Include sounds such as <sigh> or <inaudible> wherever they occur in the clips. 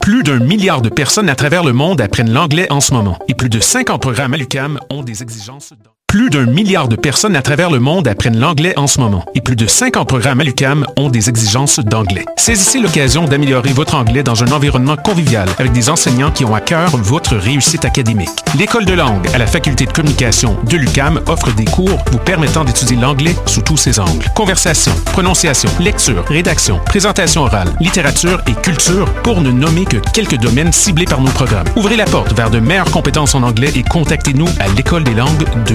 Plus d'un milliard de personnes à travers le monde apprennent l'anglais en ce moment et plus de 50 programmes à l'UQAM ont des exigences. Plus d'un milliard de personnes à travers le monde apprennent l'anglais en ce moment et plus de 50 programmes à l'UQAM ont des exigences d'anglais. Saisissez l'occasion d'améliorer votre anglais dans un environnement convivial avec des enseignants qui ont à cœur votre réussite académique. L'école de langue à la faculté de communication de l'UQAM offre des cours vous permettant d'étudier l'anglais sous tous ses angles. Conversation, prononciation, lecture, rédaction, présentation orale, littérature et culture pour ne nommer que quelques domaines ciblés par nos programmes. Ouvrez la porte vers de meilleures compétences en anglais et contactez-nous à l'école des langues de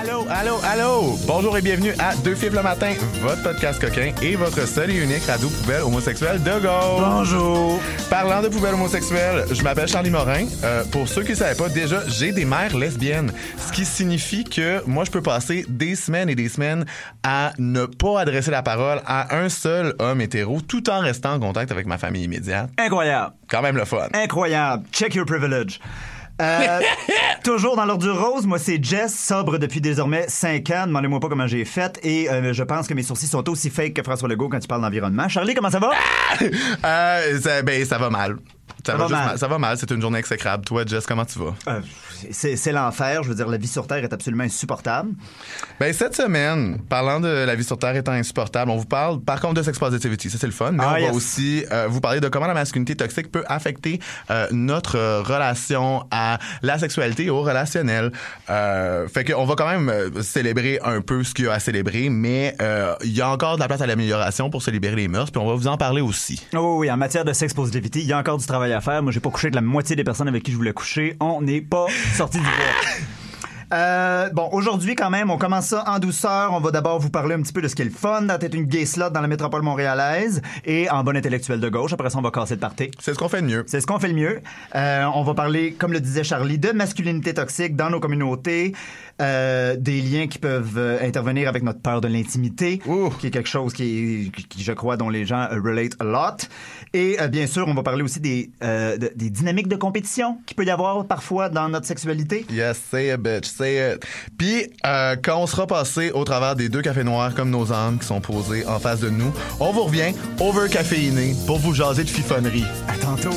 Allô, allô, allô! Bonjour et bienvenue à Deux Fifs le matin, votre podcast coquin et votre seul et unique radio poubelle homosexuelle de go. Bonjour. Parlant de poubelle homosexuelle, je m'appelle Charlie Morin. Euh, pour ceux qui ne savaient pas, déjà, j'ai des mères lesbiennes. Ce qui signifie que moi, je peux passer des semaines et des semaines à ne pas adresser la parole à un seul homme hétéro tout en restant en contact avec ma famille immédiate. Incroyable. Quand même le fun. Incroyable. Check your privilege. Euh, toujours dans l'ordre du rose, moi c'est Jess, sobre depuis désormais 5 ans. Demandez-moi pas comment j'ai fait. Et euh, je pense que mes sourcils sont aussi fake que François Legault quand il parle d'environnement. Charlie, comment ça va? <laughs> Euh, ça, ben, ça va mal. Ça, Ça va, va juste mal. mal. Ça va mal, c'est une journée exécrable. Toi, Jess, comment tu vas? C'est l'enfer. Je veux dire, la vie sur Terre est absolument insupportable. Ben, cette semaine, parlant de la vie sur Terre étant insupportable, on vous parle par contre de sex positivity. Ça, c'est le fun. Mais Ah, on va aussi euh, vous parler de comment la masculinité toxique peut affecter euh, notre euh, relation à la sexualité et au relationnel. Euh, fait qu'on va quand même célébrer un peu ce qu'il y a à célébrer, mais il y a encore de la place à l'amélioration pour célébrer les mœurs, puis on va vous en parler aussi. Oh oui, en matière de sex positivity, il y a encore du travail à faire. Moi, j'ai pas couché de la moitié des personnes avec qui je voulais coucher. On n'est pas 小心一波 Euh, bon, aujourd'hui, quand même, on commence ça en douceur. On va d'abord vous parler un petit peu de ce qui est le fun d'être une gay slot dans la métropole montréalaise et en bon intellectuel de gauche. Après ça, on va casser le party. C'est ce qu'on fait de mieux. C'est ce qu'on fait le mieux. Euh, on va parler, comme le disait Charlie, de masculinité toxique dans nos communautés, euh, des liens qui peuvent euh, intervenir avec notre peur de l'intimité, qui est quelque chose qui, qui, je crois, dont les gens euh, relate a lot. Et euh, bien sûr, on va parler aussi des, euh, de- des dynamiques de compétition qu'il peut y avoir parfois dans notre sexualité. Yes, say it, bitch, Puis, euh, quand on sera passé au travers des deux cafés noirs comme nos âmes qui sont posés en face de nous, on vous revient over caféiné pour vous jaser de fifonnerie. À tantôt.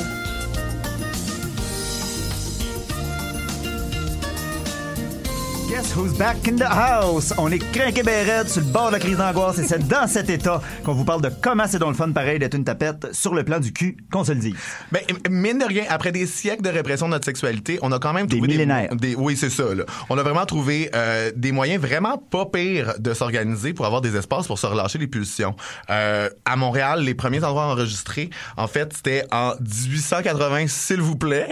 Guess who's back in the house? On est craqué bérette sur le bord de la crise d'angoisse et c'est <laughs> dans cet état qu'on vous parle de comment c'est dans le fun pareil d'être une tapette sur le plan du cul, qu'on se le dise. Ben, mine de rien, après des siècles de répression de notre sexualité, on a quand même Des trouvé millénaires. Des, oui, c'est ça. Là. On a vraiment trouvé euh, des moyens vraiment pas pires de s'organiser pour avoir des espaces pour se relâcher les pulsions. Euh, à Montréal, les premiers endroits enregistrés, en fait, c'était en 1880, s'il vous plaît.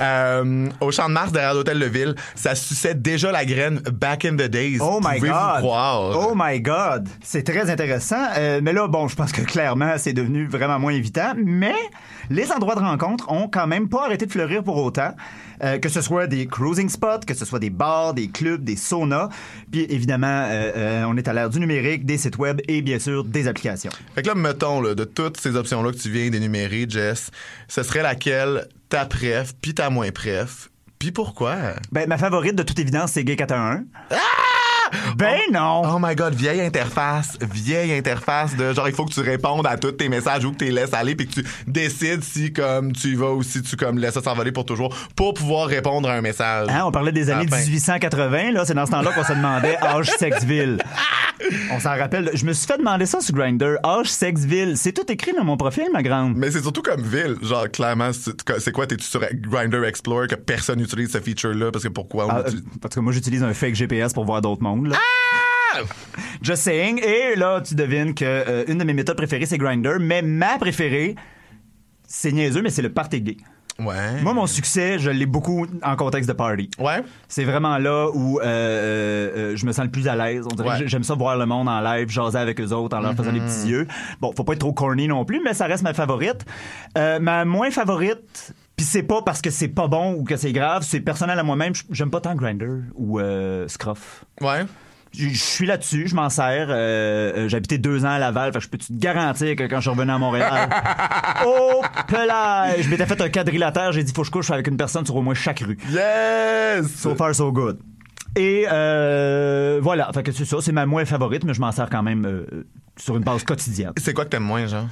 Euh, au champ de Mars derrière l'hôtel de ville, ça suçait déjà la graine back in the days. Oh my Pouvez-vous God! croire? Oh my God! C'est très intéressant. Euh, mais là, bon, je pense que clairement, c'est devenu vraiment moins évitant. Mais les endroits de rencontre ont quand même pas arrêté de fleurir pour autant. Euh, que ce soit des cruising spots, que ce soit des bars, des clubs, des saunas. Puis évidemment, on est à l'ère du numérique, des sites web et bien sûr des applications. Fait que là, mettons, là, de toutes ces options-là que tu viens d'énumérer, Jess, ce serait laquelle ta préf, puis ta moins préf, puis pourquoi? Ben, ma favorite, de toute évidence, c'est Gay 411. <laughs> Ben non! Oh my god, vieille interface, vieille interface de genre il faut que tu répondes à tous tes messages ou que tu les laisses aller puis que tu décides si comme tu y vas ou si tu comme laisses ça s'envoler pour toujours pour pouvoir répondre à un message. Hein, on parlait des années Enfin. 1880, là, c'est dans ce temps-là qu'on se demandait <laughs> âge sexville. <laughs> On s'en rappelle. Je me suis fait demander ça sur Grindr. Âge sexville. C'est tout écrit dans mon profil, ma grande. Mais c'est surtout comme ville, genre clairement c'est quoi t'es-tu sur Grinder Explorer que personne n'utilise ce feature là parce que pourquoi Ah, utilise- euh, parce que moi, j'utilise un fake GPS pour voir d'autres mondes. Là. Ah! Just saying. Et là, tu devines que euh, une de mes méthodes préférées, c'est Grindr, mais ma préférée, c'est niaiseux, mais c'est le party gay. Ouais. Moi, mon succès, je l'ai beaucoup en contexte de party. Ouais. C'est vraiment là où euh, euh, je me sens le plus à l'aise. On dirait Ouais. que j'aime ça voir le monde en live, jaser avec eux autres en leur faisant des petits yeux. Bon, faut pas être trop corny non plus, mais ça reste ma favorite. Euh, ma moins favorite, puis c'est pas parce que c'est pas bon ou que c'est grave, c'est personnel à moi-même. J'aime pas tant Grinder ou euh, Scruff. Ouais. Je suis là-dessus, je m'en sers. Euh, euh, habité deux ans à Laval, fait que je peux te garantir que quand je suis revenu à Montréal, <laughs> oh pelage, je m'étais fait un quadrilatère, j'ai dit faut que je couche avec une personne sur au moins chaque rue. Yes! So far, so good. Et euh, voilà, fait que c'est ça, c'est ma moins favorite, mais je m'en sers quand même euh, sur une base quotidienne. C'est quoi que t'aimes moins, genre?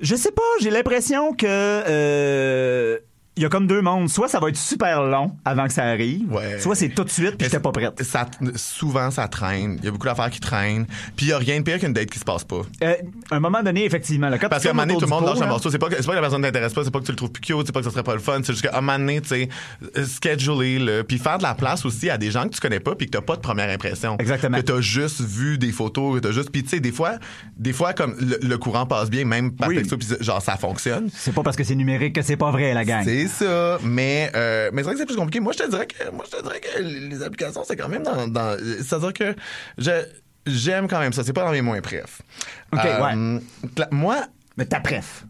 Je sais pas, j'ai l'impression que euh, il y a comme deux mondes. Soit ça va être super long avant que ça arrive, Ouais. soit c'est tout de suite puis j'étais pas prête. Ça, souvent, ça traîne. Il y a beaucoup d'affaires qui traînent. Puis il y a rien de pire qu'une date qui se passe pas. Euh, à un moment donné, effectivement, là, quand Parce qu'à un moment donné, tout le monde lâche un morceau. C'est pas, que, c'est pas que la personne t'intéresse pas, c'est pas que tu le trouves plus cute, c'est pas que ça serait pas le fun. C'est juste qu'à un moment donné, tu sais, euh, scheduler, là, puis faire de la place aussi à des gens que tu connais pas puis que t'as pas de première impression. Exactement. Que t'as juste vu des photos, que t'as juste. Puis tu sais, des fois, des fois, comme le, le courant passe bien, même par Oui. texto, puis genre, ça fonctionne. C'est pas parce que c'est numérique que c'est pas vrai, la gang. C'est ça, mais euh, mais c'est vrai que c'est plus compliqué. Moi, je te dirais que moi, je te dirais que les applications, c'est quand même dans, dans c'est-à-dire que je j'aime quand même ça. C'est pas dans mes moins préf. Ok, ouais. Moi, Mais ta préf.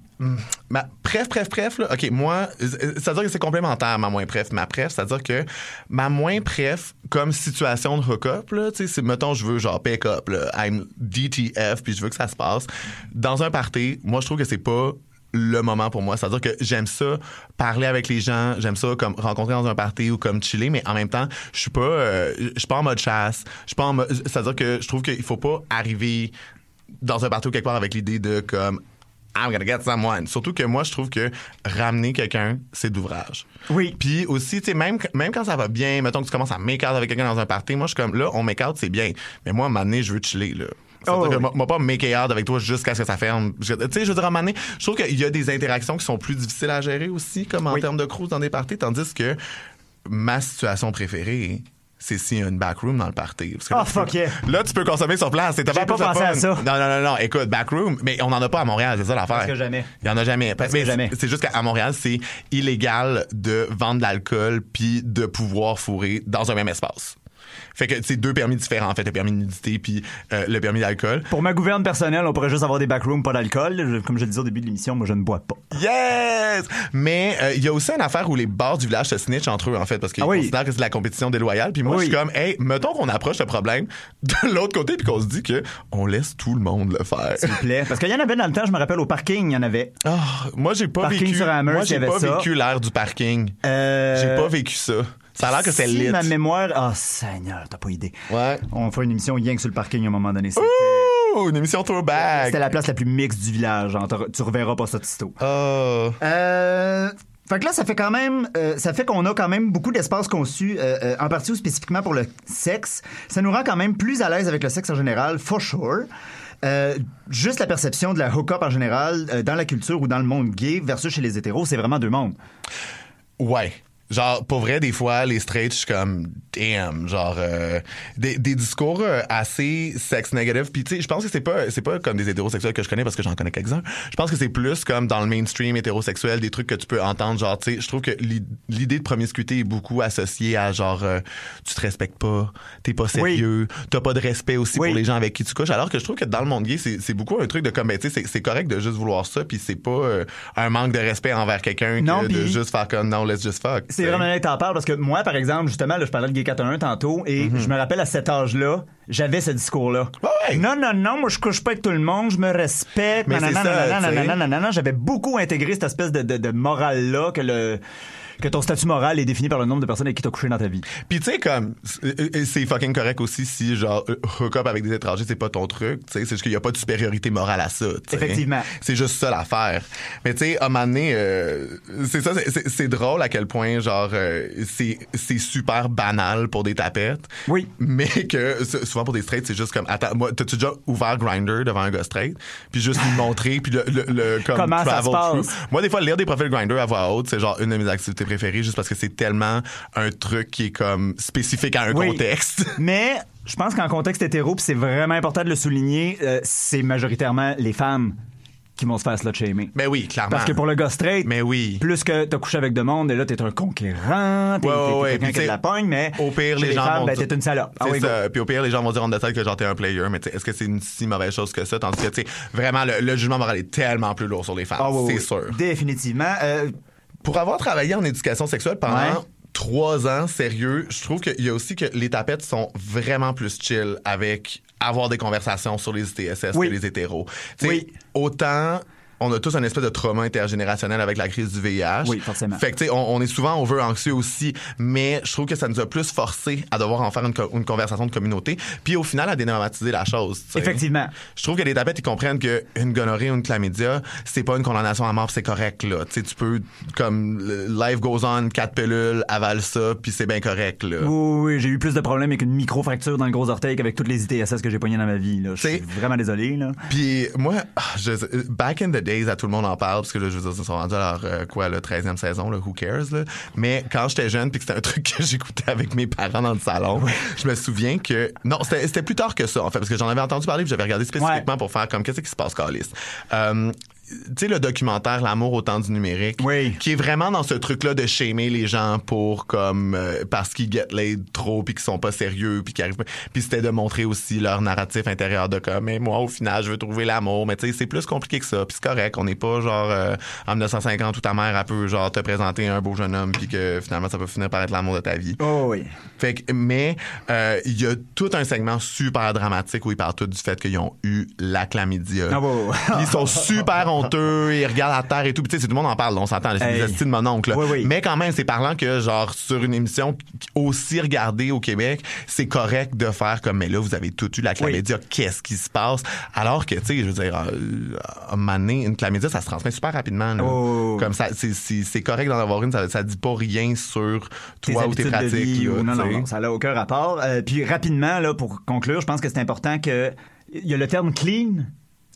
ma préf, préf, préf, là, OK, moi, euh, c'est-à-dire que c'est complémentaire à ma moins préf. Ma préf, c'est-à-dire que ma moins préf, comme situation de hook-up, là, tu sais, c'est, mettons, je veux genre pick-up, là, I'm DTF, puis je veux que ça se passe. Dans un party, moi, je trouve que c'est pas le moment pour moi. C'est-à-dire que j'aime ça, parler avec les gens, j'aime ça comme rencontrer dans un party ou comme chiller, mais en même temps, je suis pas, euh, je suis pas en mode chasse. Je suis pas en mode, c'est-à-dire que je trouve qu'il faut pas arriver dans un party ou quelque part avec l'idée de comme I'm gonna get someone. Surtout que moi, je trouve que ramener quelqu'un, c'est d'ouvrage. Oui. Puis aussi, tu sais, même, même quand ça va bien, mettons que tu commences à make out avec quelqu'un dans un party, moi, je suis comme, là, on make out, c'est bien. Mais moi, à un moment donné, je veux chiller, là. Oh, que oui. moi, pas make out avec toi jusqu'à ce que ça ferme. Je- Tu sais, je veux dire, à un moment donné, je trouve qu'il y a des interactions qui sont plus difficiles à gérer aussi, comme en Oui. termes de cruise dans des parties, tandis que ma situation préférée, c'est s'il y a une backroom dans le party. Parce que Oh, peux- fuck yeah. Là, tu peux consommer sur place. J'ai pas pensé à ça. Non, non, non, non. Écoute, backroom, mais on n'en a pas à Montréal, c'est ça l'affaire. Parce que jamais. Il y en a jamais. Parce que Mais jamais. c'est- C'est juste qu'à Montréal, c'est illégal de vendre de l'alcool puis de pouvoir fourrer dans un même espace. Fait que c'est deux permis différents, en fait, le permis de nudité puis euh, le permis d'alcool. Pour ma gouverne personnelle, on pourrait juste avoir des backrooms, pas d'alcool. Comme je le disais au début de l'émission, moi, je ne bois pas. Yes! Mais euh, il y a aussi une affaire où les bars du village se snitchent entre eux, en fait, parce qu'ils Ah oui. considèrent que c'est de la compétition déloyale. Puis moi, Oui. je suis comme, hey, mettons qu'on approche le problème de <laughs> l'autre côté puis qu'on se dit que on laisse tout le monde le faire. S'il vous plaît. Parce qu'il y en avait dans le temps, je me rappelle, au parking, il y en avait. Ah, moi, j'ai pas Parking vécu. sur moi, j'ai pas ça. vécu l'ère du parking. Euh, J'ai pas vécu ça. Ça a l'air que c'est si lit. ma mémoire... Oh, Seigneur, t'as pas idée. Ouais. On fait une émission rien que sur le parking à un moment donné. C'était Ouh, une émission throwback. c'était la place la plus mixte du village. hein. Tu reverras pas ça sitôt. Oh. Euh, fait que là, ça fait quand même, euh, ça fait qu'on a quand même beaucoup d'espace conçu, euh, euh, en partie ou spécifiquement pour le sexe. Ça nous rend quand même plus à l'aise avec le sexe en général, for sure. Euh, juste la perception de la hook-up en général euh, dans la culture ou dans le monde gay versus chez les hétéros, c'est vraiment deux mondes. Ouais. Genre, pour vrai, des fois, les straight, je suis comme, damn, genre, euh, des, des discours euh, assez sex negative. Puis, tu sais, je pense que c'est pas, c'est pas comme des hétérosexuels que je connais parce que j'en connais quelques-uns. Je pense que c'est plus comme dans le mainstream hétérosexuel, des trucs que tu peux entendre. Genre, tu sais, je trouve que l'i- l'idée de promiscuité est beaucoup associée à genre, euh, tu te respectes pas, t'es pas sérieux, t'as pas de respect aussi Oui. pour les gens avec qui tu couches. Alors que je trouve que dans le monde gay, c'est c'est beaucoup un truc de comme, ben, tu sais, c'est- correct de juste vouloir ça, puis c'est pas euh, un manque de respect envers quelqu'un que de juste faire comme, non, let's just fuck. C'est vraiment bien que t'en parles parce que moi, par exemple, justement, là, je parlais de Gay 411 tantôt et je me rappelle à cet âge-là, j'avais ce discours-là. Ouais? Non, non, non, moi je couche pas avec tout le monde, je me respecte. Mais nanana, nanana, nanana. J'avais beaucoup intégré cette espèce de, de, de morale-là que le que ton statut moral est défini par le nombre de personnes avec qui t'as couché dans ta vie. Puis tu sais comme c'est fucking correct aussi si genre euh, hook up avec des étrangers c'est pas ton truc, tu sais, c'est juste qu'il y a pas de supériorité morale à ça. Effectivement. C'est juste ça l'affaire. Mais tu sais à un moment donné euh, c'est ça c'est- drôle à quel point genre euh, c'est c'est super banal pour des tapettes. Oui. Mais que souvent pour des straights c'est juste comme attends moi t'as-tu déjà ouvert Grinder devant un gars straight? Puis juste lui montrer puis le, le, le- comme <laughs> Comment ça se passe? through. Moi, des fois, lire des profils Grinder à voix haute, c'est genre une de mes activités juste parce que c'est tellement un truc qui est comme spécifique à un Oui. contexte. <laughs> Mais je pense qu'en contexte hétéro, c'est vraiment important de le souligner, euh, c'est majoritairement les femmes qui vont se faire slut shamer. Mais oui, clairement. Parce que pour le gars straight, Mais oui. plus que t'as couché avec de monde, et là, t'es un conquérant, t'es Ouais, ouais, quelqu'un qui a de la pogne, mais Au pire, les gens femmes, vont ben, dire- t'es une salope. Ah oui, ça. Puis au pire, les gens vont dire en détail que genre t'es un player, mais est-ce que c'est une si mauvaise chose que ça? Tandis que, tu sais, vraiment, le, le jugement moral est tellement plus lourd sur les femmes. Ah oui, c'est oui. sûr. Définitivement. Euh, Pour avoir travaillé en éducation sexuelle pendant Ouais. trois ans, sérieux, je trouve qu'il y a aussi que les tapettes sont vraiment plus chill avec avoir des conversations sur les ITSS Oui. que les hétéros. Tu sais, Oui. Autant on a tous un espèce de trauma intergénérationnel avec la crise du VIH. Oui, forcément. Fait que, tu sais, on, on est souvent over anxieux aussi, mais je trouve que ça nous a plus forcé à devoir en faire une, co- une conversation de communauté, puis au final à dédramatiser la chose. Effectivement. Je trouve que les tapettes, ils comprennent qu'une gonorrhée ou une chlamydia, c'est pas une condamnation à mort, c'est correct, là. Tu sais, tu peux, comme, life goes on, quatre pilules, avale ça, puis c'est bien correct, là. Oui, oui, j'ai eu plus de problèmes avec une micro-fracture dans le gros orteil qu'avec toutes les ITSS que j'ai pognées dans ma vie. Là. Je suis vraiment désolé. Là. Puis moi, je- back in the days, à tout le monde en parle, parce que là, je veux dire, ils sont rendus à leur, euh, quoi, le 13e saison, là, who cares, là. Mais quand j'étais jeune, puis que c'était un <laughs> truc que j'écoutais avec mes parents dans le salon, je me souviens que... Non, c'était plus tard que ça, en fait, parce que j'en avais entendu parler, puis j'avais regardé spécifiquement Ouais. pour faire comme, qu'est-ce qui se passe, Calis? Euh, tu sais, le documentaire L'amour au temps du numérique, Oui. qui est vraiment dans ce truc-là de shamer les gens pour comme euh, parce qu'ils get laid trop puis qu'ils sont pas sérieux puis qu'ils arrivent. Puis c'était de montrer aussi leur narratif intérieur de comme mais moi au final je veux trouver l'amour mais tu sais c'est plus compliqué que ça puis c'est correct on n'est pas genre euh, en 1950 où ta mère elle peut genre te présenter un beau jeune homme puis que finalement ça peut finir par être l'amour de ta vie. Oh oui. Fait que, mais euh, il y a tout un segment super dramatique où ils parlent tout du fait qu'ils ont eu la chlamydia. Ah, ouais. Puis ils sont super <laughs> honteux, ils regardent la terre et tout. Puis tout le monde en parle, on s'entend, c'est Hey. des de mon oncle. Oui, oui. Mais quand même, c'est parlant que genre sur une émission aussi regardée au Québec, c'est correct de faire comme mais là vous avez tout eu la chlamydia, qu'est-ce qui se passe? Alors que tu sais, je veux dire, euh, à un moment donné, une chlamydia ça se transmet super rapidement. là. Oh. Comme ça, c'est- correct d'en avoir une, ça, ça dit pas rien sur Tes toi ou tes pratiques. vie là, ou- non, non, non, ça n'a aucun rapport. Euh, puis rapidement, là, pour conclure, je pense que c'est important que il y a le terme clean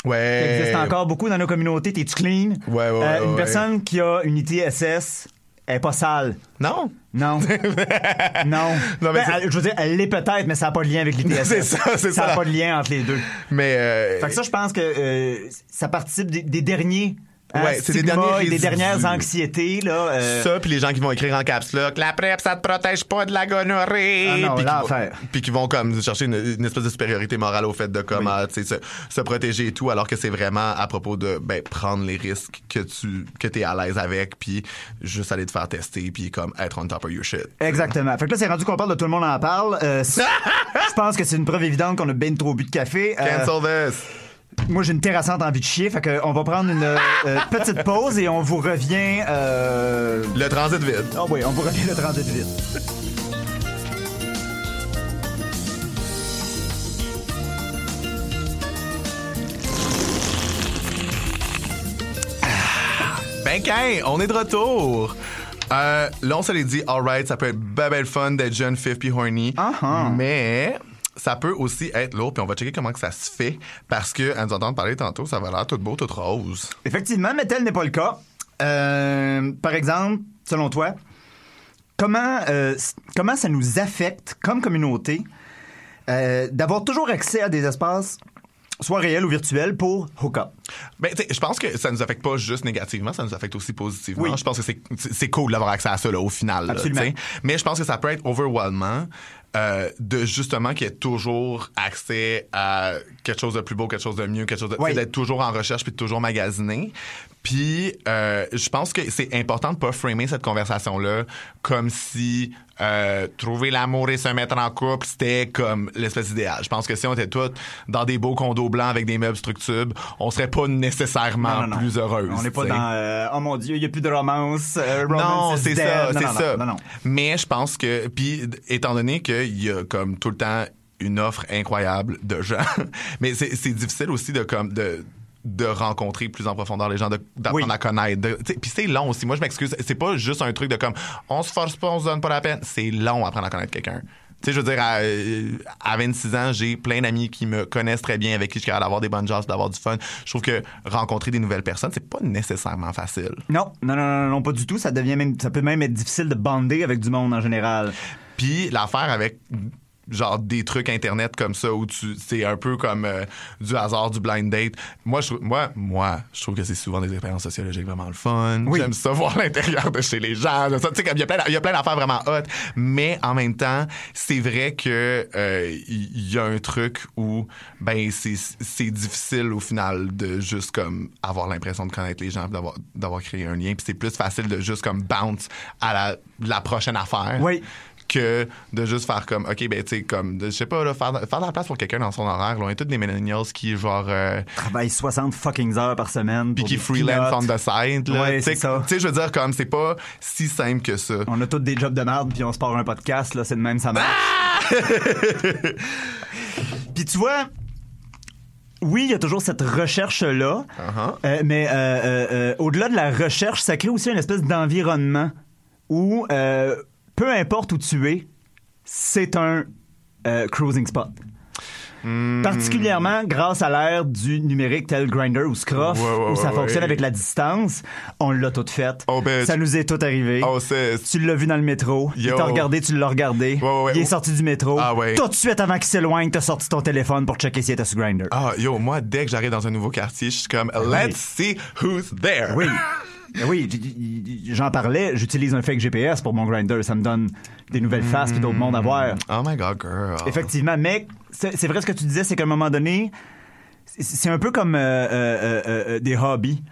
Ouais. existe encore beaucoup dans nos communautés. T'es-tu clean? Ouais, ouais, Euh, une ouais. personne qui a une ITSS est pas sale. Non? Non. <laughs> non. Non, mais Ben, elle- je veux dire, elle l'est peut-être, mais ça n'a pas de lien avec <laughs> l'ITSS. C'est ça, c'est Ça n'a ça. pas de lien entre les deux. Mais. euh, Fait que ça, je pense que euh, ça participe des, des derniers. Hein, Ouais, c'est des dernières anxiétés. Là, euh, Ça, puis les gens qui vont écrire en caps lock, la PrEP, ça te protège pas de la gonorrhée. Ah non, puis qui Puis qui vont comme chercher une, une espèce de supériorité morale au fait de comme, ah, tu sais, se, se protéger et tout, alors que c'est vraiment à propos de ben, prendre les risques que tu que es à l'aise avec, puis juste aller te faire tester, puis comme être on top of your shit. Exactement. Fait que là, c'est rendu qu'on parle de tout le monde en parle. Euh, <laughs> je pense que c'est une preuve évidente qu'on a bien trop bu de café. Euh, Cancel this. Moi, j'ai une terrassante envie de chier. Fait que on va prendre une euh, petite pause et on vous revient. Euh... Le transit vide. Ah oui, on vous revient le 38 vite. Ben, qu'un, on est de retour. Euh, là, on se l'est dit, alright, ça peut être ben, ben fun d'être jeune, fif puis horny. Uh-huh. Mais ça peut aussi être lourd, puis on va checker comment que ça se fait, parce que, nous entendre parler tantôt, ça va l'air tout beau, tout rose. Effectivement, mais tel n'est pas le cas. Euh, par exemple, selon toi, comment, euh, comment ça nous affecte comme communauté euh, d'avoir toujours accès à des espaces, soit réels ou virtuels, pour hook-up? Ben, je pense que ça nous affecte pas juste négativement, ça nous affecte aussi positivement. Oui. Je pense que c'est- cool d'avoir accès à ça, là, au final. là, Absolument. Mais je pense que ça peut être overwhelmant euh, de justement qu'il y ait toujours accès à quelque chose de plus beau, quelque chose de mieux, quelque chose de, Oui. d'être toujours en recherche puis de toujours magasiné. Puis, euh, je pense que c'est important de pas framer cette conversation-là comme si euh, trouver l'amour et se mettre en couple, c'était comme l'espèce idéal. Je pense que si on était tous dans des beaux condos blancs avec des meubles structubes, on serait pas nécessairement Non, non, non. plus heureux. On n'est pas dans euh, Oh mon Dieu, il n'y a plus de romance. euh, romance Non, c'est ça, c'est ça. Mais je pense que, puis étant donné qu'il y a comme tout le temps une offre incroyable de gens, <laughs> mais c'est difficile aussi de comme de de rencontrer plus en profondeur les gens, d'apprendre Oui. à connaître. Puis c'est long aussi. Moi, je m'excuse. C'est pas juste un truc de comme on se force pas, on se donne pas la peine. C'est long apprendre à connaître quelqu'un. Tu sais, je veux dire, à, euh, à 26 ans, j'ai plein d'amis qui me connaissent très bien, avec qui je suis capable d'avoir des bonnes chances, d'avoir du fun. Je trouve que rencontrer des nouvelles personnes, c'est pas nécessairement facile. Non, non, non, non, non, pas du tout. Ça devient même, ça peut même être difficile de bander avec du monde en général. Puis l'affaire avec genre des trucs internet comme ça où tu c'est un peu comme euh, du hasard du blind date moi je trouve- moi moi je trouve que c'est souvent des expériences sociologiques vraiment le fun Oui. j'aime ça <laughs> voir l'intérieur de chez les gens tu sais comme il y a plein il y a plein d'affaires vraiment hot mais en même temps c'est vrai que euh, il y, a un truc où ben c'est c'est difficile au final de juste comme avoir l'impression de connaître les gens d'avoir d'avoir créé un lien puis c'est plus facile de juste comme bounce à la, la prochaine affaire Oui. Que de juste faire comme ok ben tu sais comme de- je sais pas là, faire, faire de la place pour quelqu'un dans son horaire là, on est tous des millennials qui genre euh, Travaille 60 fucking heures par semaine. puis qui freelance on the side là Ouais, tu sais c'est ça. tu sais je veux dire comme c'est pas si simple que ça On a tous des jobs de merde, puis on se part un podcast, là, c'est de même, ça marche. <laughs> puis tu vois, oui, il y a toujours cette recherche-là, Uh-huh. euh, mais euh, euh, au-delà de la recherche, ça crée aussi une espèce d'environnement où, peu importe où tu es, c'est un euh, cruising spot. Hmm. Particulièrement grâce à l'ère du numérique tel Grinder ou Scruff, Ouais, ouais, où ça ouais, fonctionne avec la distance, on l'a tout fait. Oh, ben, ça tu- nous est tout arrivé. oh Tu l'as vu dans le métro. Il Yo. t'a regardé, tu l'as regardé. Il est sorti du métro. Ah. Tout de suite avant qu'il s'éloigne, t'as sorti ton téléphone pour checker s'il était sur Grindr. ah yo moi dès que j'arrive dans un nouveau quartier je suis comme let's see who's there Oui. <laughs> Oui, j'en parlais. J'utilise un fake GPS pour mon Grindr. Ça me donne des nouvelles faces puis d'autres mondes à voir. oh my god girl Effectivement, mais c'est vrai ce que tu disais, c'est qu'à un moment donné, c'est- un peu comme euh, euh, euh, euh, des hobbies.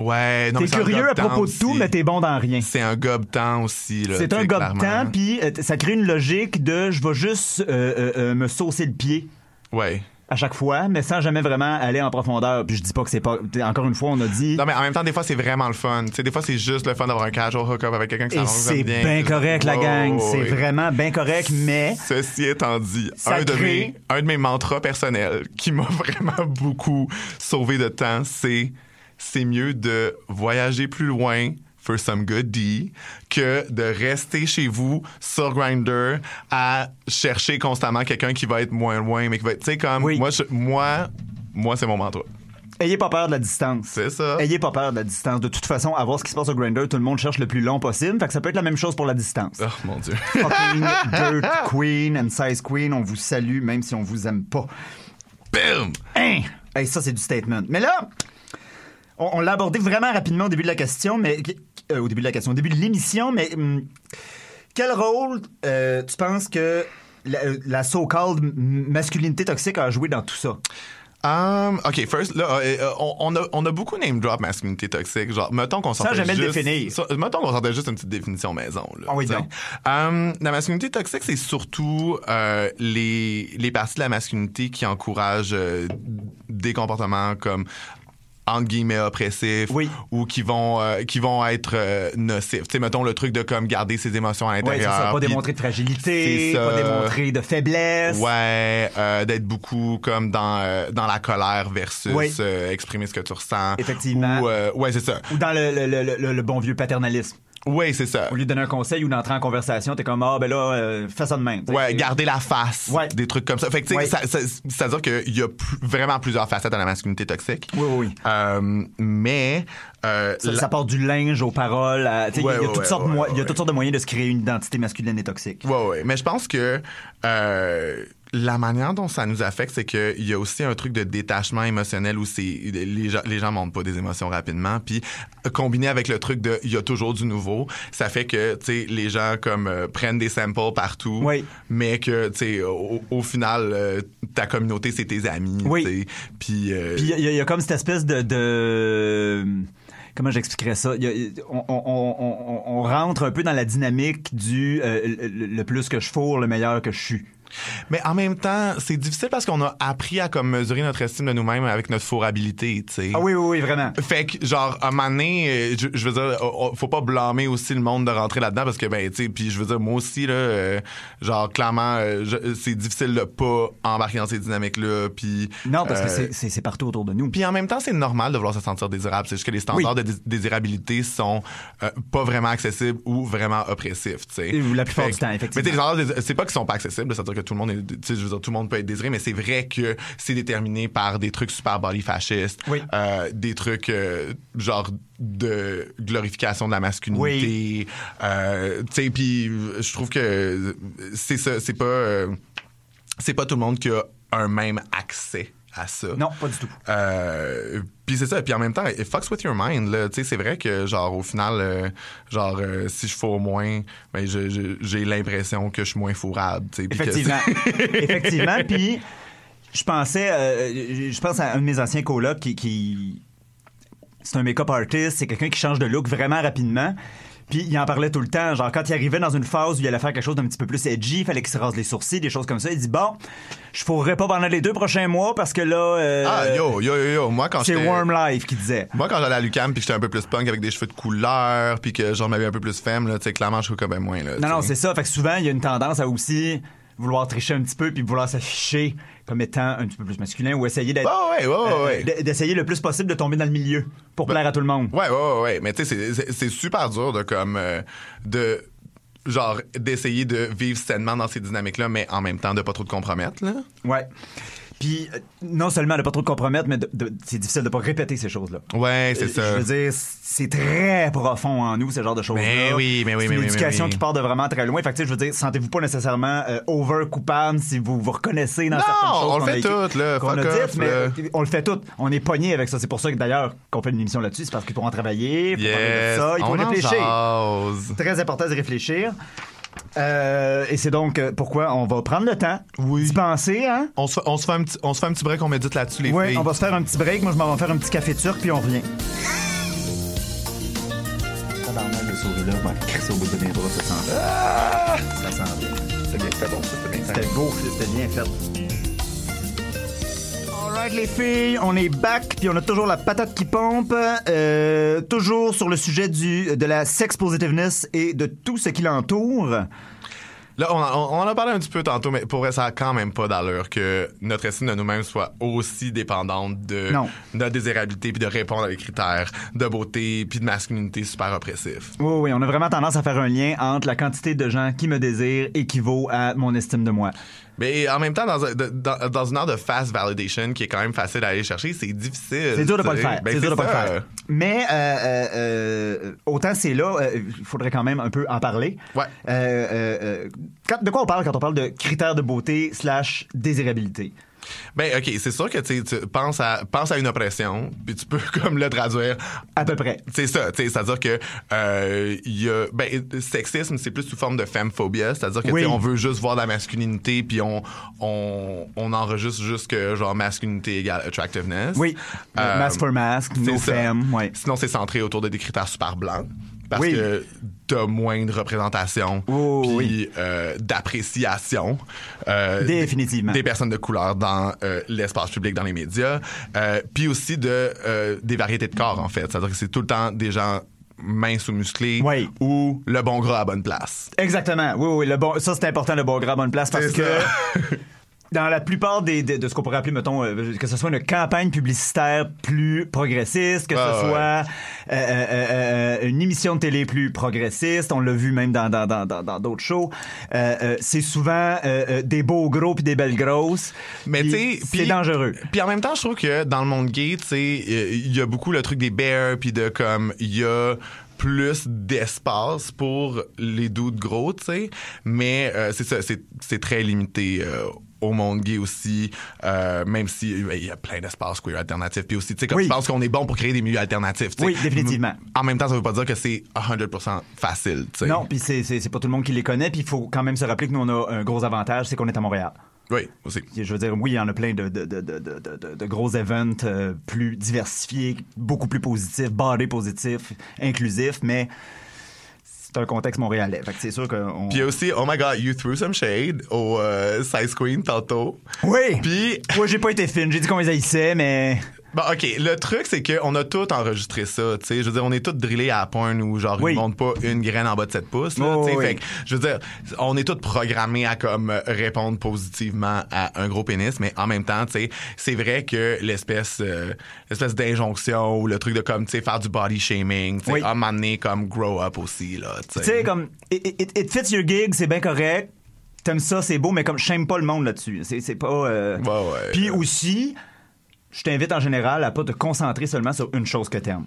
ouais non T'es curieux à gobe-temps propos de tout, mais t'es bon dans rien. c'est un gobe temps aussi là, C'est un sais, gobe de clairement. temps, puis ça crée une logique de je vais juste me saucer le pied ouais à chaque fois, mais sans jamais vraiment aller en profondeur. Puis je dis pas que c'est pas. Encore une fois, on a dit. Non, mais en même temps, des fois, c'est vraiment le fun. Tu sais, des fois, c'est juste le fun d'avoir un casual hook-up avec quelqu'un qui s'en c'est bien correct, la Oh, gang. C'est oui. vraiment bien correct, mais. Ceci étant dit, un de, mes, un de mes mantras personnels qui m'a <laughs> vraiment beaucoup sauvé de temps, c'est c'est mieux de voyager plus loin for some good D que de rester chez vous sur Grindr à chercher constamment quelqu'un qui va être moins loin, mais qui va être, tu sais, comme, Oui. moi, je- moi, moi, c'est mon mantra. Ayez pas peur de la distance. C'est ça. Ayez pas peur de la distance. De toute façon, à voir ce qui se passe sur Grindr, tout le monde cherche le plus long possible. Fait que ça peut être la même chose pour la distance. Oh, mon Dieu. <laughs> Fucking Dirt Queen and Size Queen, on vous salue même si on vous aime pas. Bam! Hein? Hey, ça, c'est du statement. Mais là, on, on l'a abordé vraiment rapidement au début de la question, mais euh, au début de la question, au début de l'émission, mais hum, quel rôle euh, tu penses que la, la so-called masculinité toxique a joué dans tout ça? Um, OK, first, là, euh, euh, on, a, on a beaucoup name drop masculinité toxique. Genre, mettons qu'on sortait jamais le définir. ça- mettons qu'on sortait juste une petite définition maison. Là, Ah oui, donc. Um, la masculinité toxique, c'est surtout euh, les, les parties de la masculinité qui encouragent euh, des comportements comme entre guillemets oppressifs Oui. ou qui vont euh, qui vont être euh, nocifs. Tu sais mettons le truc de comme garder ses émotions à l'intérieur. ça. Pas démontrer de fragilité, pas démontrer de faiblesse. Ouais, euh, d'être beaucoup comme dans dans la colère versus Oui. exprimer ce que tu ressens. Effectivement. Ou, ouais, c'est ça. Ou dans le- le- le bon vieux paternalisme. Ouais, c'est ça. Au lieu de donner un conseil ou d'entrer en conversation, t'es comme, ah, ben là, euh, fais ça de même. Ouais, garder la face, Ouais. des trucs comme ça. Fait que tu sais, Ouais. ça, ça, ça veut dire qu'il y a plus- vraiment plusieurs facettes à la masculinité toxique. Oui, oui, oui. Euh, mais euh, Ça, la- ça part du linge aux paroles. Ouais, il y y a toutes sortes de moyens de se créer une identité masculine et toxique. Ouais, ouais. Mais je pense que euh, la manière dont ça nous affecte, c'est qu'il y a aussi un truc de détachement émotionnel où c'est les gens les gens montent pas des émotions rapidement. Puis combiné avec le truc de il y a toujours du nouveau, ça fait que tu sais les gens comme euh, prennent des samples partout, Oui. mais que tu sais au, au final euh, ta communauté c'est tes amis. Oui. Puis euh, Puis il y, a- il y a comme cette espèce de. de- Comment j'expliquerais ça? Il y a- on, on- on- on- on rentre un peu dans la dynamique du euh, le, le plus que je fourre, le meilleur que je suis. Mais en même temps, c'est difficile parce qu'on a appris à comme mesurer notre estime de nous-mêmes avec notre fourrabilité, tu sais. Ah oui, oui, oui, vraiment. Fait que, genre, à un moment donné, euh, je, je veux dire, oh, oh, faut pas blâmer aussi le monde de rentrer là-dedans parce que, ben, tu sais, puis je veux dire, moi aussi, là, euh, genre, clairement, euh, c'est difficile de pas embarquer dans ces dynamiques-là, puis... Non, parce que euh, c'est- partout autour de nous. puis en même temps, c'est normal de vouloir se sentir désirable. C'est juste que les standards Oui. de dés- désirabilité sont pas vraiment accessibles ou vraiment oppressifs, tu sais. La plupart Fait du temps, effectivement. Mais tu sais, les standards, c'est pas qu'ils sont pas accessibles, c'est-à-dire que tout le monde est, tu sais, je veux dire, tout le monde peut être désiré, mais c'est vrai que c'est déterminé par des trucs super body fascistes, Oui. euh, des trucs euh, genre de glorification de la masculinité, euh, tu sais, puis je trouve que c'est ça, c'est pas... c'est pas tout le monde qui a un même accès à ça. Non, pas du tout. Euh, puis c'est ça. Puis en même temps, it fucks with your mind. Là. Tu sais, c'est vrai que, genre, au final, euh, genre, euh, si je fous moins, ben, j'ai l'impression que je suis moins fourrable. Effectivement. <laughs> Effectivement. Puis, je pensais, je pense à un de mes anciens colocs qui, qui- c'est un make-up artist, c'est quelqu'un qui change de look vraiment rapidement. Puis il en parlait tout le temps. Genre, quand il arrivait dans une phase où il allait faire quelque chose d'un petit peu plus edgy, il fallait qu'il se rase les sourcils, des choses comme ça. Il dit Bon, je fourrerai pas pendant les deux prochains mois parce que là. euh, Ah, yo, yo, yo, yo. Moi, quand c'est. Warm Life qui disait. Moi, quand j'allais à l'UQAM puis que j'étais un peu plus punk avec des cheveux de couleur puis que genre m'avais un peu plus femme, là, tu sais, clairement, je suis quand même moins, là. Non, non, c'est ça. Fait que souvent, il y a une tendance à aussi vouloir tricher un petit peu puis vouloir s'afficher comme étant un petit peu plus masculin ou essayer d'être. Ouais, ouais, euh, d'essayer le plus possible de tomber dans le milieu pour plaire à tout le monde. Ouais, ouais, ouais. Mais tu sais, c'est- super dur de comme euh, de genre d'essayer de vivre sainement dans ces dynamiques-là, mais en même temps de pas trop te compromettre, là. Ouais. Puis, euh, non seulement de pas trop te compromettre, mais de- de- c'est difficile de pas répéter ces choses-là. Ouais, c'est Euh, ça. Je veux dire, c'est très profond en nous, ce genre de choses-là. Mais oui, mais oui, C'est mais une oui, éducation mais oui. qui part de vraiment très loin. Fait que, tu sais, je veux dire, sentez-vous pas nécessairement euh, over coupable si vous vous reconnaissez dans Non, certaines choses. on le fait tout, là. qu'on a off, dites, mais on le fait tout. On est pogné avec ça. C'est pour ça que d'ailleurs qu'on fait une émission là-dessus, c'est parce qu'il faut en travailler, il faut parler de Yes, ça, il faut réfléchir. Très important de réfléchir. Euh, et c'est donc euh, pourquoi on va prendre le temps Oui. d'y penser, hein? On se, fait, on, se fait un petit, on se fait un petit break, on médite là-dessus, les Oui, filles. on va se faire un petit break. Moi, je m'en vais faire un petit café turc, puis on revient. Tabarnak, le souris-là, va crisser au bout de mes bras, ça sent bien. Ça sent bien. C'est bien fait, bon, ça, c'est bien fait. C'était beau, c'était bien fait. Alright les filles, on est back puis on a toujours la patate qui pompe, euh, toujours sur le sujet du de la sex positiveness et de tout ce qui l'entoure. Là, on, en- on en a parlé un petit peu tantôt, mais pour vrai, ça a quand même pas d'allure que notre estime de nous-mêmes soit aussi dépendante de Non. notre désirabilité puis de répondre à des critères de beauté puis de masculinité super oppressifs. Oui, oui, on a vraiment tendance à faire un lien entre la quantité de gens qui me désirent équivaut à mon estime de moi. Mais en même temps, dans, un- dans, dans une heure de fast validation qui est quand même facile à aller chercher, c'est difficile. C'est dur de pas le faire. Ben, c'est dur de pas le faire. Mais euh, euh, euh, autant c'est là, euh, il faudrait quand même un peu en parler. Ouais. Quand- de quoi on parle quand on parle de critères de beauté slash désirabilité? Ben, OK, c'est sûr que tu penses à, une oppression, puis tu peux <laughs> comme le traduire À peu près. C'est ça, tu sais, c'est-à-dire que euh, il y a ben sexisme, c'est plus sous forme de femmephobie, c'est-à-dire que Oui. on veut juste voir la masculinité puis on on on enregistre juste que genre masculinité égale attractiveness. Oui. Euh, mask for mask, no femme, ouais. Sinon c'est centré autour de des critères super blancs parce Oui. que t'as moins de représentation Oh, puis oui. euh, d'appréciation euh, Définitivement. des personnes de couleur dans euh, l'espace public, dans les médias, puis aussi de des variétés de corps en fait. C'est-à-dire que c'est tout le temps des gens minces ou musclés Oui. ou le bon gras à bonne place. Exactement. Oui, oui, le bon, ça c'est important, le bon gras à bonne place, parce que. <laughs> dans la plupart des, de, de ce qu'on pourrait appeler, mettons, euh, que ce soit une campagne publicitaire plus progressiste, que Ah, ce ouais. soit euh, euh, euh, une émission de télé plus progressiste, on l'a vu même dans dans dans dans dans d'autres shows, c'est souvent des beaux gros puis des belles grosses. Mais tu sais, c'est dangereux. Puis en même temps, je trouve que dans le monde gay, tu sais, il y a beaucoup le truc des bears, puis de comme il y a plus d'espace pour les dudes gros, tu sais. Mais c'est ça, c'est c'est très limité. Au monde gay aussi, euh, même si euh, il y a plein d'espaces queer alternatifs. Puis aussi, tu sais, comme Oui. je pense qu'on est bon pour créer des milieux alternatifs. tu sais. Oui, définitivement. En même temps, ça veut pas dire que c'est 100% facile, tu sais. Non, puis c'est pas tout le monde qui les connaît, puis il faut quand même se rappeler que nous on a un gros avantage, c'est qu'on est à Montréal. Oui, aussi. Je veux dire, oui, il y en a plein de, de, de, de, de, de- de gros events euh, plus diversifiés, beaucoup plus positifs, barrés positifs, inclusifs, mais c'est un contexte montréalais. Fait que c'est sûr qu'on... Puis aussi, oh my god, you threw some shade au euh, Size Queen tantôt. Oui! Puis Moi, j'ai pas été fine. J'ai dit qu'on les haïssait, mais... Bon, OK. Le truc, c'est qu'on a tout enregistré ça, tu sais. Je veux dire, on est tous drillés à la pointe où, genre, Oui. ils montent pas une graine en bas de 7 pouces, là, Oh, oui. Fait que, je veux dire, on est tous programmés à, comme, répondre positivement à un gros pénis, mais en même temps, tu sais, c'est vrai que l'espèce, euh, l'espèce d'injonction ou le truc de, comme, tu sais, faire du body shaming, tu sais, Oui. à m'amener comme grow up aussi, là, tu Tu sais, comme... It, it- it fits your gig, c'est bien correct. T'aimes ça, c'est beau, mais comme, j'aime pas le monde là-dessus. C'est c'est pas... euh, Ouais, ouais. Puis aussi, je t'invite en général à pas te concentrer seulement sur une chose que t'aimes.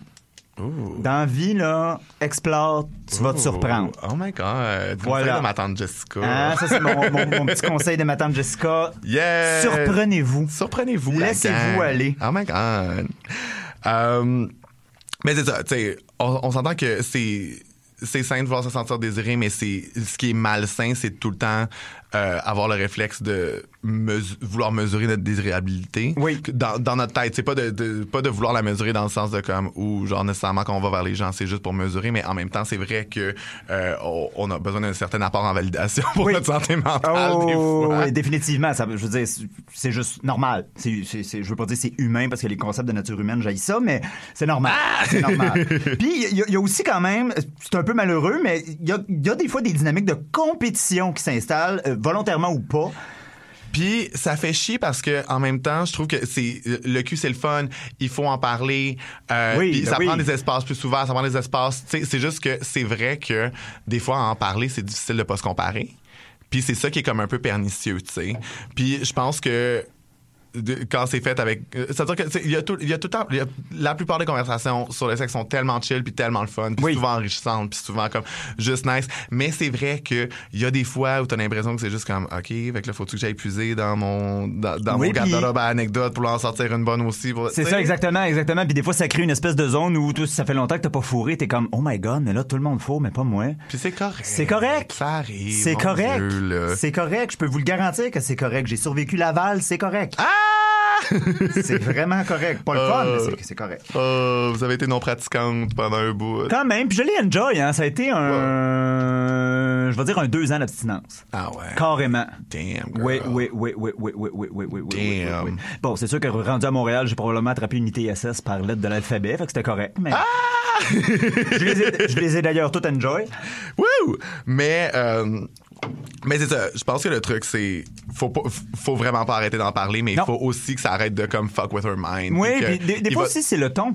Dans la vie, là, explore, tu vas te surprendre. Oh my god. Voilà. Conseil de ma tante Jessica. Hein, ça, c'est mon, mon- mon <laughs> petit conseil de ma tante Jessica. Yeah. Surprenez-vous. Surprenez-vous. la Laissez-vous aller. Oh my god. Euh, mais c'est ça, tu sais, on, on s'entend que c'est c'est sain de vouloir se sentir désiré, mais c'est ce qui est malsain, c'est tout le temps euh, avoir le réflexe de mesu- vouloir mesurer notre désirabilité. Oui. Dans, dans notre tête, c'est pas de, de- pas de vouloir la mesurer dans le sens de comme ou genre nécessairement quand on va vers les gens, c'est juste pour mesurer, mais en même temps, c'est vrai que euh, on, a besoin d'un certain apport en validation pour Oui. notre santé mentale des Oh, fois. oui, définitivement. Ça, je veux dire, c'est- juste normal. C'est, c'est- je veux pas dire c'est humain parce que les concepts de nature humaine jaillissent ça, mais c'est normal. Ah! C'est normal. <laughs> Puis il y, a- il y a aussi quand même, c'est un peu malheureux, mais il y a, il y a des fois des dynamiques de compétition qui s'installent, euh, volontairement ou pas. Puis ça fait chier parce que en même temps, je trouve que c'est le cul c'est le fun, il faut en parler. Euh, Oui, puis ben ça oui. prend des espaces plus souvent, ça prend des espaces. C'est juste que c'est vrai que des fois en parler, c'est difficile de pas se comparer. Puis c'est ça qui est comme un peu pernicieux, tu sais. Puis je pense que de- quand c'est fait avec euh, c'est-à-dire que tu sais, il y a tout il y a tout le temps y a- la plupart des conversations sur le sexe sont tellement chill puis tellement le fun puis Oui. souvent enrichissantes puis souvent comme juste nice mais c'est vrai que il y a des fois où t'as l'impression que c'est juste comme ok fait que là faut que j'aille puiser dans mon dans, dans Oui, mon garde-robe à anecdote pour en sortir une bonne aussi pour- C'est ça, exactement, exactement. Puis des fois, ça crée une espèce de zone où si ça fait longtemps que t'as pas fourré, t'es comme, oh my god, mais là, tout le monde fourre, mais pas moi. puis c'est correct C'est correct. ça arrive C'est correct. C'est correct. Je peux vous le garantir que c'est correct. J'ai survécu Laval, c'est correct. ah C'est vraiment correct. Pas le fun, Euh. mais c'est- c'est correct. Oh, vous avez été non pratiquante pendant un bout Quand même, puis je l'ai enjoy, hein. Ça a été un, je vais dire un deux ans d'abstinence. ah ouais Carrément. damn girl. Oui, oui, oui, oui, oui, oui, oui, oui, oui, oui, oui, Damn. oui. Bon, c'est sûr que rendu à Montréal, j'ai probablement attrapé une ITSS par lettre de l'alphabet, fait que c'était correct, mais. Ah! je les ai, d'ailleurs toutes enjoy. Wouh! Mais, euh, mais c'est ça. Je pense que le truc, c'est. Faut, pas, faut vraiment pas arrêter d'en parler, mais il faut aussi que ça arrête de comme fuck with her mind. Oui, puis des, fois va- aussi, c'est le ton.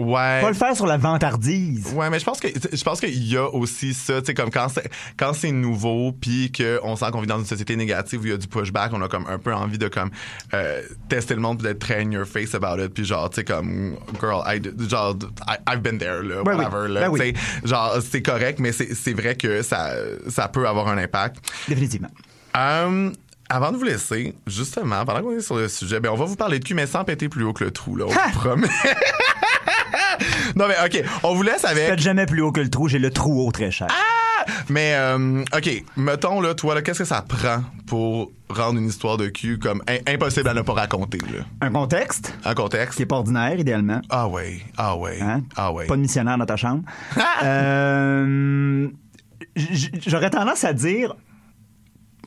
Ouais. Pas le faire sur la vantardise. Ouais, mais je pense que je pense qu'il y a aussi ça, tu sais comme quand c'est quand c'est nouveau puis que on sent qu'on vit dans une société négative où il y a du pushback, on a comme un peu envie de comme euh, tester le monde puis d'être très in your face about it puis genre tu sais comme girl I genre I, I've been there là, Ben oui. whatever là, Ben oui. tu sais genre c'est correct mais c'est c'est vrai que ça ça peut avoir un impact. Définitivement. Euh, avant de vous laisser, justement, pendant qu'on est sur le sujet, ben on va vous parler de cul, mais sans péter plus haut que le trou, là, on Ha! vous promet. <laughs> non, mais OK, on vous laisse avec... Faites jamais plus haut que le trou, j'ai le trou haut très cher. Mais, euh, OK, mettons, là, toi, là, qu'est-ce que ça prend pour rendre une histoire de cul comme im- impossible à ne pas raconter, là? Un contexte? Un contexte? qui est pas ordinaire, idéalement. Ah ouais, ah ouais, Hein? ah ouais. Pas de missionnaire dans ta chambre. <laughs> Euh, j- J'aurais tendance à dire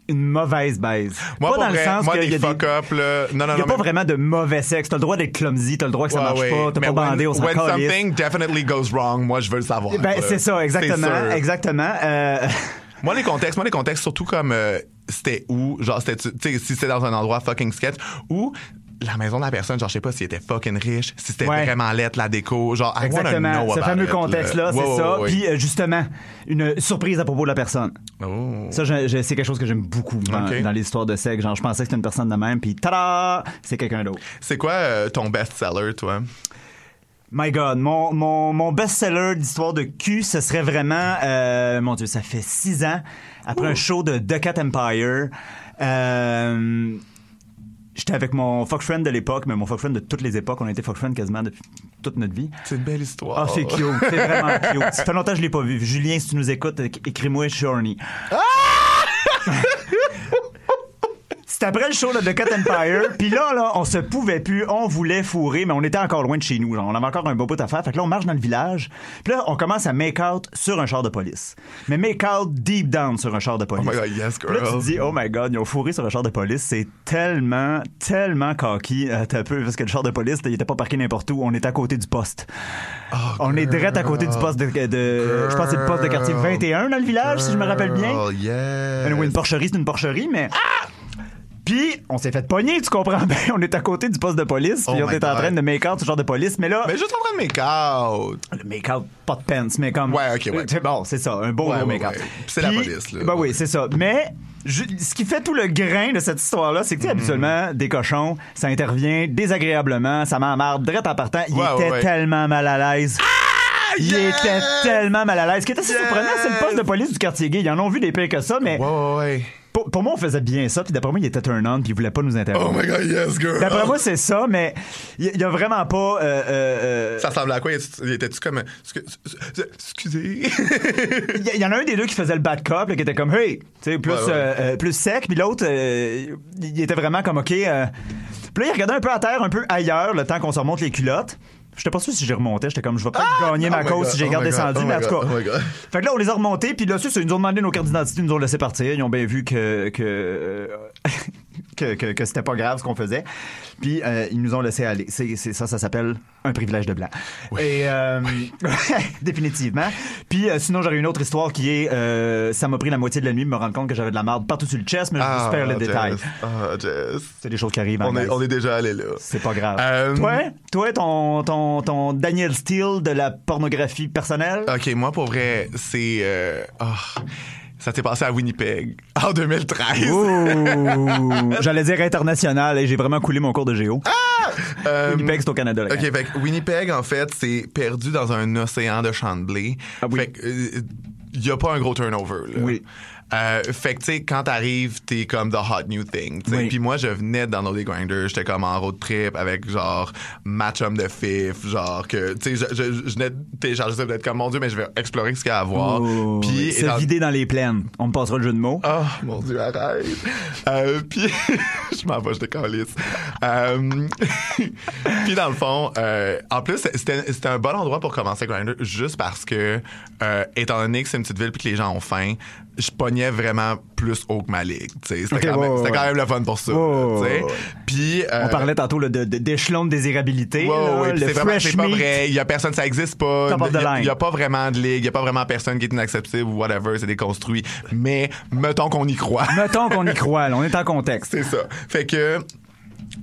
une mauvaise baise. Moi, pas dans vrai, le sens moi, des y a des... fuck-up, là... Non, non, Il n'y a non, pas mais- vraiment de mauvais sexe. T'as le droit d'être clumsy, t'as le droit que ça Ouais, marche ouais. pas, t'as pas bandé, on s'en when something definitely goes wrong, moi, je veux le savoir. Ben, c'est ça, exactement. Exactement. Euh, <laughs> Moi, les contextes, moi, les contextes, surtout comme euh, c'était où, genre, c'était, tu sais, si c'était dans un endroit fucking sketch, ou la maison de la personne, genre, je sais pas s'il était fucking riche, si c'était Ouais. vraiment lettre, la déco, genre, I Exactement. know Ce fameux contexte-là, là. c'est ça. ouais. Puis, euh, justement, une surprise à propos de la personne. Oh. Ça, je- je- c'est quelque chose que j'aime beaucoup dans, Ok. dans l'histoire de sexe. Genre, je pensais que c'était une personne de même, puis tada, c'est quelqu'un d'autre. C'est quoi euh, ton best-seller, toi? My God, mon, mon, mon best-seller d'histoire de cul, ce serait vraiment, euh, mon Dieu, ça fait six ans, après un show de The Cat Empire. Euh, J'étais avec mon fuck friend de l'époque, mais mon fuck friend de toutes les époques. On a été fuck friend quasiment depuis toute notre vie. C'est une belle histoire. Ah, c'est cute. C'est vraiment <laughs> cute. Ça fait longtemps que je l'ai pas vu. Julien, si tu nous écoutes, éc- écris-moi, je suis <laughs> après le show là, de Cut Empire. Puis là, là, on se pouvait plus. On voulait fourrer, mais on était encore loin de chez nous. genre. On avait encore un beau bout à faire. Fait que là, on marche dans le village. Puis là, on commence à make out sur un char de police. Mais make out deep down sur un char de police. Oh my God, yes, Puis là, tu girl. te dis, oh my god, ils ont fourré sur un char de police. C'est tellement, tellement cocky. Euh, t'as peu, parce que le char de police, il était pas parqué n'importe où. On est à côté du poste. on est direct à côté du poste de, de- je pense que c'est le poste de quartier 21 dans le village, si je me rappelle bien. Oh, yes. Anyway, une porcherie, c'est une porcherie, mais. Puis, on s'est fait pogner, tu comprends bien. <laughs> On est à côté du poste de police, puis Oh on est en train de make-out ce genre de police. Mais là, Mais juste en train de make out. le make-out, pas de pants, mais comme. Ouais, ok, ouais. <laughs> Bon, c'est ça, un beau Ouais, gros ouais, make-out. ouais. Puis c'est la police, là. Ben oui, c'est ça. Mais. je- ce qui fait tout le grain de cette histoire-là, c'est que, tu sais, Mm-hmm. habituellement, des cochons, ça intervient désagréablement, ça m'emmarde, direct en partant. Il était tellement mal à l'aise. Il Yeah! était tellement mal à l'aise. Ce qui est assez surprenant, c'est le poste de police du quartier gay. Ils en ont vu des pires que ça, mais Ouais, ouais, ouais. Pour, pour moi, on faisait bien ça. Puis d'après moi, il était turn on, puis il voulait pas nous interrompre. Oh my god, yes, girl. D'après moi, c'est ça, mais il y, y a vraiment pas. euh, euh, euh, Ça ressemblait à quoi? Il était-tu comme. Excusez? Il y, y en a un des deux qui faisait le bad cop, là, qui était comme hey, tu sais, plus Ouais, ouais. euh, euh, plus sec, puis l'autre, euh, il était vraiment comme ok. euh. Puis là, il regardait un peu à terre, un peu ailleurs, le temps qu'on se remonte les culottes. J'étais pas sûr si j'ai remonté, j'étais comme je vais pas gagner ma Oh cause God, si j'ai oh God, descendu, oh mais en my tout cas. oh. Fait que là, on les a remontés, puis là, c'est ça, ils nous ont demandé nos cartes d'identité, ils nous ont laissé partir. Ils ont bien vu que que euh, que, que, que c'était pas grave ce qu'on faisait. Puis euh, ils nous ont laissé aller. C'est c'est ça, ça s'appelle un privilège de blanc. Et euh, <laughs> définitivement. Puis euh, sinon, j'aurais une autre histoire qui est ça m'a pris la moitié de la nuit de me rendre compte que j'avais de la marde partout sur le chest, mais je vous spare le détail. Ah, Jess. C'est des choses qui arrivent. en On est, on est déjà allé là. C'est pas grave. Toi, toi, ton, ton, ton Daniel Steele de la pornographie personnelle? Ok, moi, pour vrai, c'est. ah, ça s'est passé à Winnipeg en 2013. Ouh, <laughs> J'allais dire international et j'ai vraiment coulé mon cours de géo. Euh, Winnipeg, c'est au Canada. là. OK, fait que Winnipeg, en fait, c'est perdu dans un océan de champs de blé. Ah oui. Fait que, euh, y a pas un gros turnover, là. Oui. Euh, fait que, tu sais, quand t'arrives, t'es comme the hot new thing. Oui. Puis moi, je venais dans des grinders, j'étais comme en road trip avec genre ma chum de fif, genre que, tu sais, je, je, je venais de télécharger ça, d'être comme, mon Dieu, mais je vais explorer ce qu'il y a à voir. Oh, Puis, se vider dans les plaines. On me passera le jeu de mots. Oh mon dieu, arrête. Euh, puis <laughs> je m'en vais, je décalisse. Euh, <laughs> puis dans le fond, euh, en plus c'était un bon endroit pour commencer Grindr juste parce que étant donné que c'est une petite ville puis que les gens ont faim, je pognais vraiment plus haut que ma ligue. C'était quand, même- c'était ouais. quand même le fun pour ça. Puis euh, On parlait tantôt là, de, d'échelon de désirabilité. Ouais, c'est vraiment- c'est pas vrai. Il y a personne, ça existe pas. Il y a- y pas vraiment de ligue. Il y a pas vraiment personne qui est inacceptable ou whatever. C'est déconstruit. Mais mettons qu'on y croit. <laughs> Mettons qu'on y croit, là, on est en contexte. C'est ça. Fait que.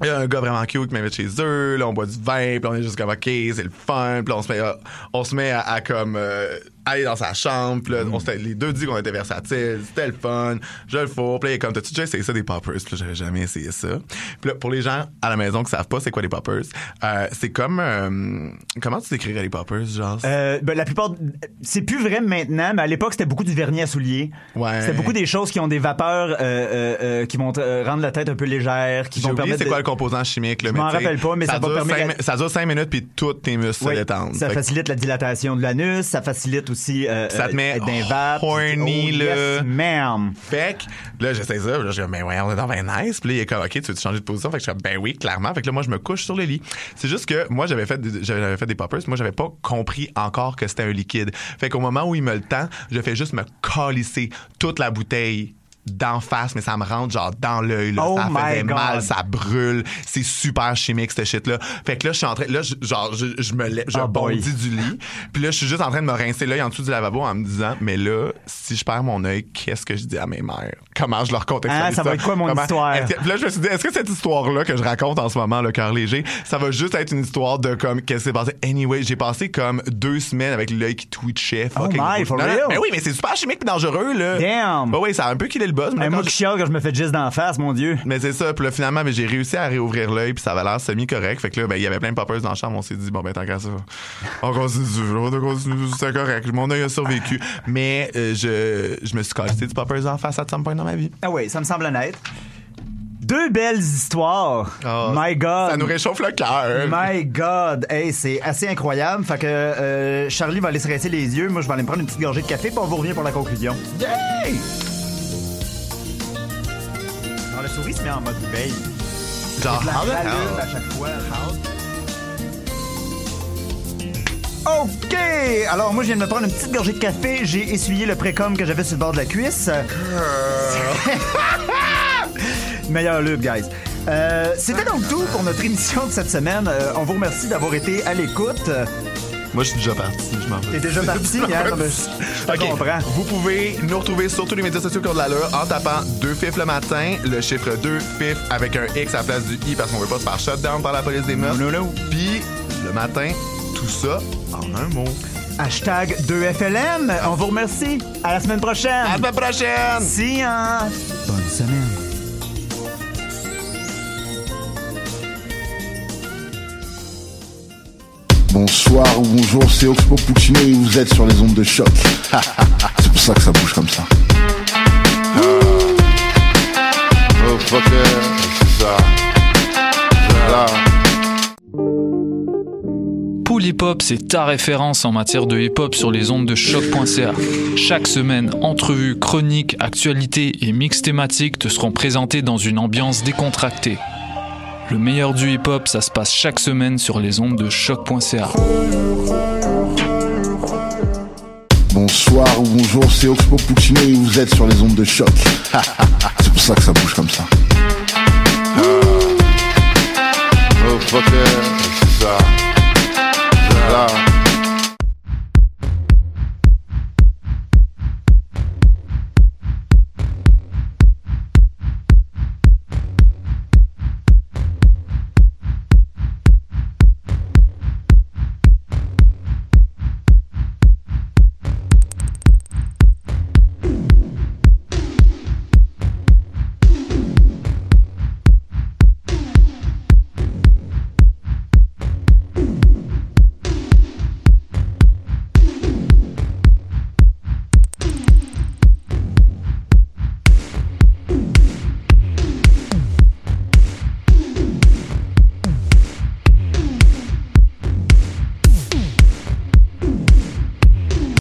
Il y a un gars vraiment cute qui m'invite chez eux, là on boit du vin, puis on est juste comme ok, c'est le fun, puis on se met à, on se met à, à comme euh, aller dans sa chambre, puis là, on s'était- les deux dit qu'on était versatiles, c'était le fun, je le fous, puis là il est comme t'as-tu déjà essayé ça des poppers, puis là j'avais jamais essayé ça. Puis là pour les gens à la maison qui savent pas c'est quoi des poppers, euh, c'est comme euh, comment tu décrirais les poppers genre? Euh, ben, la plupart, c'est plus vrai maintenant, mais à l'époque, c'était beaucoup du vernis à souliers. Ouais. C'était beaucoup des choses qui ont des vapeurs qui vont rendre la tête un peu légère, qui vont permettre c'est de- quoi le composant chimique Je m'en rappelle pas, mais ça va dure permettre la- ça dure 5 minutes puis tous tes muscles Oui, se détendent. ça Fait facilite la dilatation de l'anus, ça facilite aussi euh, Ça te met euh, vape. horny, Oh. Yes, ma'am. Fait que là, j'essaie ça. Là, je dis, ben ouais, on est dans ben nice. Puis là, il est comme, OK, tu veux changer de position? Fait que je suis comme, ben oui, clairement. Fait que là, moi, je me couche sur le lit. C'est juste que moi, j'avais fait, des- j'avais fait des poppers. Moi, j'avais pas compris encore que c'était un liquide. Fait qu'au moment où il me le tend, je fais juste me calisser toute la bouteille d'en face, mais ça me rentre genre dans l'œil. Oh ça faisait God. mal, ça brûle. C'est super chimique, cette shit-là. Fait que là, je suis en train, là, je- genre, je, je me lève, je Oh bondis du lit. Puis là, je suis juste en train de me rincer l'œil en dessous du lavabo en me disant, mais là, si je perds mon œil, qu'est-ce que je dis à mes mères? Comment je leur contextualise Ah, ça va être quoi mon Comment- histoire? Puis là, je me suis dit, est-ce que cette histoire-là que je raconte en ce moment, le cœur léger, ça va juste être une histoire de comme, qu'est-ce qui s'est passé? Anyway, j'ai passé comme deux semaines avec l'œil qui twitchait. Oh my, for real? Mais oui, mais c'est super chimique et dangereux, là. Damn. Bah oui, ça a un peu killé le buzz. mais moi je- chiale quand je me fais juste d'en face, mon Dieu. mais c'est ça. Puis là, finalement, ben, j'ai réussi à réouvrir l'œil, puis ça avait l'air semi-correct. Fait que là, ben, il y avait plein de poppers dans la chambre. On s'est dit, bon, ben, tant qu'à ça, on continue, on continue, c'est correct. Mon œil a survécu. Mais euh, je, je me suis cassé du poppers en face à some point dans ma vie. Ah oui, ça me semble honnête. Deux belles histoires. Oh, My God. Ça nous réchauffe le cœur. My God, hey, c'est assez incroyable. Fait que euh, Charlie va aller se rincer les yeux. Moi, je vais aller me prendre une petite gorgée de café, puis on vous revient pour la conclusion. Yay! Souris se met en mode veille. Genre, La how the rallume hell? à chaque fois. OK! Alors, moi, je viens de me prendre une petite gorgée de café. J'ai essuyé le précom que j'avais sur le bord de la cuisse. <laughs> Meilleur lube, guys. Euh, C'était donc tout pour notre émission de cette semaine. Euh, on vous remercie d'avoir été à l'écoute. Moi, je suis déjà parti. Je m'en vais. T'es déjà parti, <laughs> hein? Non, mais je- je comprends. Vous pouvez nous retrouver sur tous les médias sociaux qui ont de l'allure en tapant 2 fifs le matin, le chiffre 2 fifs avec un X à la place du I parce qu'on veut pas se faire shutdown par la police des mœurs. Non, non. Puis le matin, tout ça en un mot. Hashtag 2FLM. On vous remercie. À la semaine prochaine. À la semaine prochaine! Ya. Bonne semaine. Bonsoir ou bonjour, c'est Oxpo Puccino et vous êtes sur les ondes de choc. <laughs> c'est pour ça que ça bouge comme ça. Oh. Là. Pool Hip Hop, c'est ta référence en matière de hip hop sur les ondes de choc.ca. Chaque semaine, entrevues, chroniques, actualités et mix thématiques te seront présentés dans une ambiance décontractée. Le meilleur du hip hop, ça se passe chaque semaine sur les ondes de choc.ca. Bonsoir ou bonjour, c'est Oxpo Puccino et vous êtes sur les ondes de choc. <laughs> c'est pour ça que ça bouge comme ça. Oh fucker, c'est ça. Là.